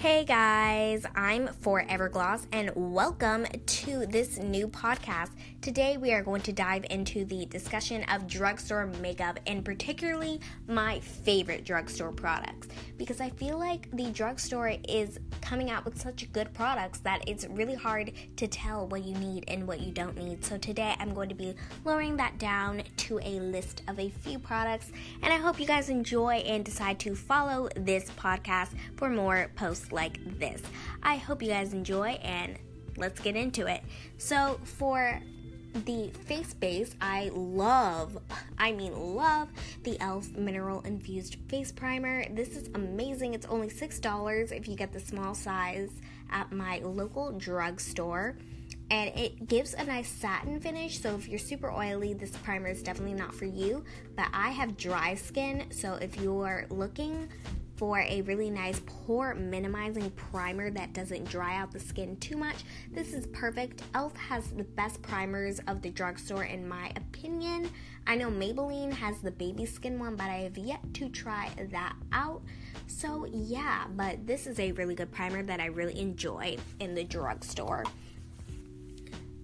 Hey guys, I'm Forever Gloss and welcome to this new podcast. Today we are going to dive into the discussion of drugstore makeup and particularly my favorite drugstore products because I feel like the drugstore is coming out with such good products that it's really hard to tell what you need and what you don't need. So today I'm going to be lowering that down to a list of a few products and I hope you guys enjoy and decide to follow this podcast for more posts like this. I hope you guys enjoy and let's get into it. So, for the face base, I love, I mean, love the e.l.f. Mineral Infused Face Primer. This is amazing. It's only $6 if you get the small size at my local drugstore. And it gives a nice satin finish. So, if you're super oily, this primer is definitely not for you. But I have dry skin. So, if you're looking for a really nice pore minimizing primer that doesn't dry out the skin too much. This is perfect. e.l.f. has the best primers of the drugstore in my opinion. I know Maybelline has the baby skin one, but I have yet to try that out. So, yeah, but this is a really good primer that I really enjoy in the drugstore.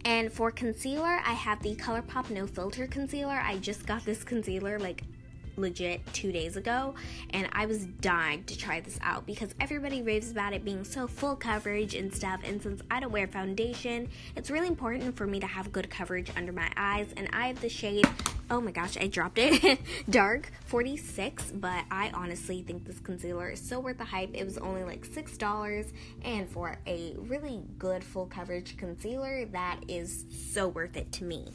And for concealer, I have the ColourPop No Filter Concealer. I just got this concealer like legit two days ago, and I was dying to try this out because everybody raves about it being so full coverage and stuff. And since I don't wear foundation, it's really important for me to have good coverage under my eyes. And I have the shade, oh my gosh, I dropped it, dark 46. But I honestly think this concealer is so worth the hype. It was only like $6, and for a really good full coverage concealer, that is so worth it to me.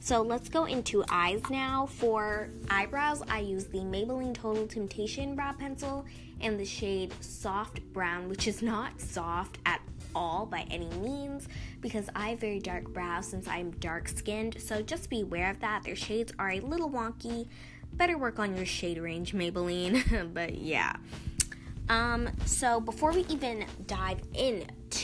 So let's go into eyes now. For eyebrows, I use the Maybelline Total Temptation Brow Pencil in the shade Soft Brown, which is not soft at all by any means because I have very dark brows since I'm dark skinned. So just be aware of that. Their shades are a little wonky. Better work on your shade range, Maybelline. but yeah. Um, so before we even dive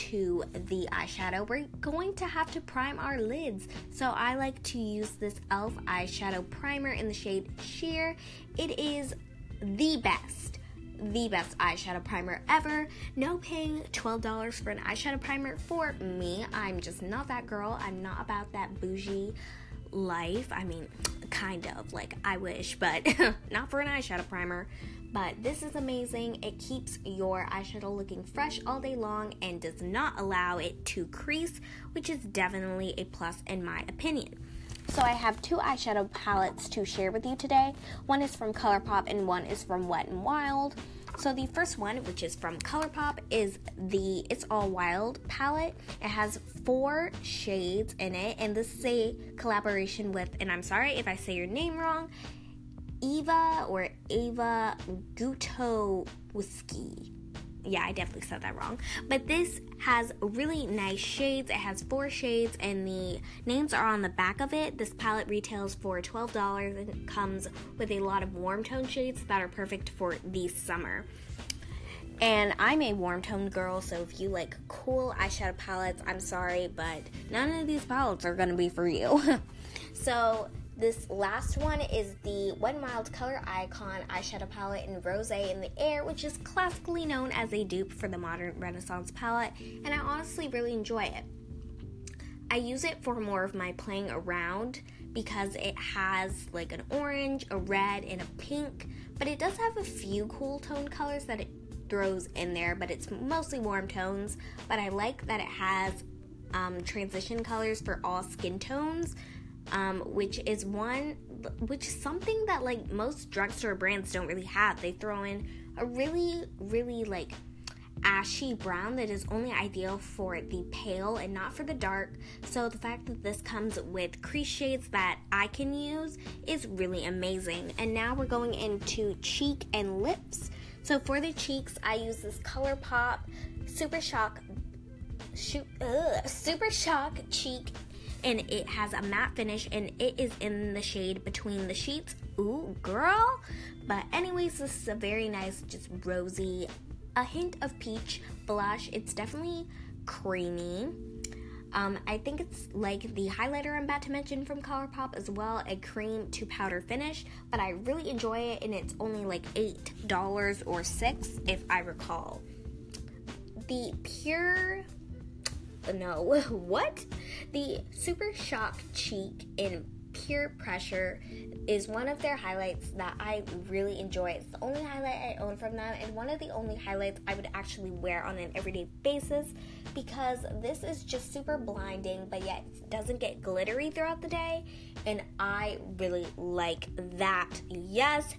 into the eyeshadow, we're going to have to prime our lids. So I like to use this e.l.f. eyeshadow primer in the shade Sheer. It is the best, the best eyeshadow primer ever. No paying $12 for an eyeshadow primer for me. I'm just not that girl. I'm not about that bougie life. I mean, kind of like I wish, but not for an eyeshadow primer. But this is amazing. It keeps your eyeshadow looking fresh all day long and does not allow it to crease, which is definitely a plus in my opinion. So I have two eyeshadow palettes to share with you today. One is from ColourPop and one is from Wet n Wild. So the first one, which is from ColourPop, is the It's All Wild palette. It has four shades in it, and this is a collaboration with, and I'm sorry if I say your name wrong, Eva or Ava Guto Whiskey. Yeah, I definitely said that wrong. But this has really nice shades. It has four shades, and the names are on the back of it. This palette retails for $12 and comes with a lot of warm tone shades that are perfect for the summer. And I'm a warm tone girl, so if you like cool eyeshadow palettes, I'm sorry, but none of these palettes are gonna be for you. so this last one is the n Wild Color Icon eyeshadow palette in Rose in the Air, which is classically known as a dupe for the Modern Renaissance palette, and I honestly really enjoy it. I use it for more of my playing around because it has like an orange, a red, and a pink, but it does have a few cool tone colors that it throws in there, but it's mostly warm tones. But I like that it has um, transition colors for all skin tones um, which is one which is something that like most drugstore brands don't really have. They throw in a really, really like ashy brown that is only ideal for the pale and not for the dark. So the fact that this comes with crease shades that I can use is really amazing. And now we're going into cheek and lips. So for the cheeks, I use this ColourPop Super Shock shoot, ugh, Super Shock Cheek and it has a matte finish and it is in the shade between the sheets. Ooh, girl. But anyways, this is a very nice, just rosy, a hint of peach blush. It's definitely creamy. Um, I think it's like the highlighter I'm about to mention from ColourPop as well, a cream to powder finish, but I really enjoy it and it's only like $8 or 6 if I recall. the pure no, what? The Super Shock Cheek in Pure Pressure is one of their highlights that I really enjoy. It's the only highlight I own from them, and one of the only highlights I would actually wear on an everyday basis because this is just super blinding, but yet doesn't get glittery throughout the day, and I really like that. Yes,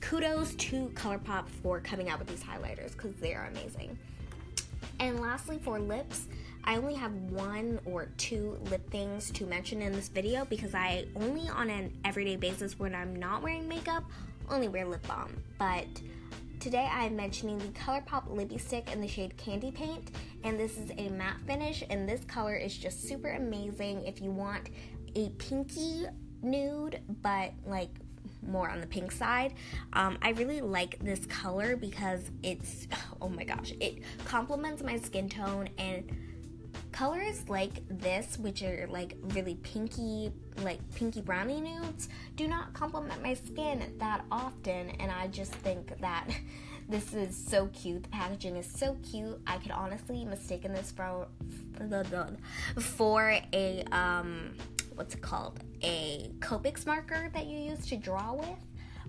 kudos to ColourPop for coming out with these highlighters because they are amazing. And lastly, for lips, I only have one or two lip things to mention in this video because I only on an everyday basis when I'm not wearing makeup only wear lip balm. But today I'm mentioning the ColourPop Lippy Stick in the shade Candy Paint and this is a matte finish and this color is just super amazing if you want a pinky nude but like more on the pink side. Um, I really like this color because it's, oh my gosh, it complements my skin tone and colors like this, which are like really pinky, like pinky brownie nudes, do not complement my skin that often. And I just think that this is so cute. The packaging is so cute. I could honestly mistaken this for for a um what's it called? A Copics marker that you use to draw with.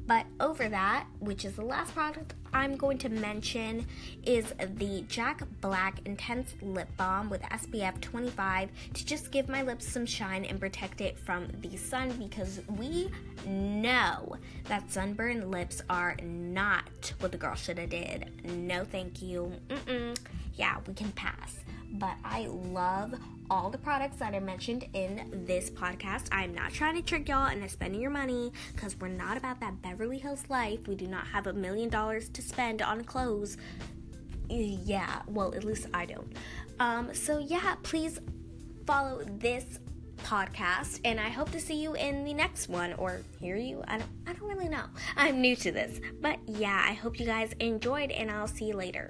But over that, which is the last product I'm going to mention, is the Jack Black Intense Lip Balm with SPF 25 to just give my lips some shine and protect it from the sun because we know that sunburned lips are not what the girl should have did. No, thank you. Mm-mm. Yeah, we can pass but I love all the products that are mentioned in this podcast. I'm not trying to trick y'all into spending your money because we're not about that Beverly Hills life. We do not have a million dollars to spend on clothes. Yeah, well, at least I don't. Um, so, yeah, please follow this podcast and I hope to see you in the next one or hear you. I don't I don't really know. I'm new to this. But yeah, I hope you guys enjoyed and I'll see you later.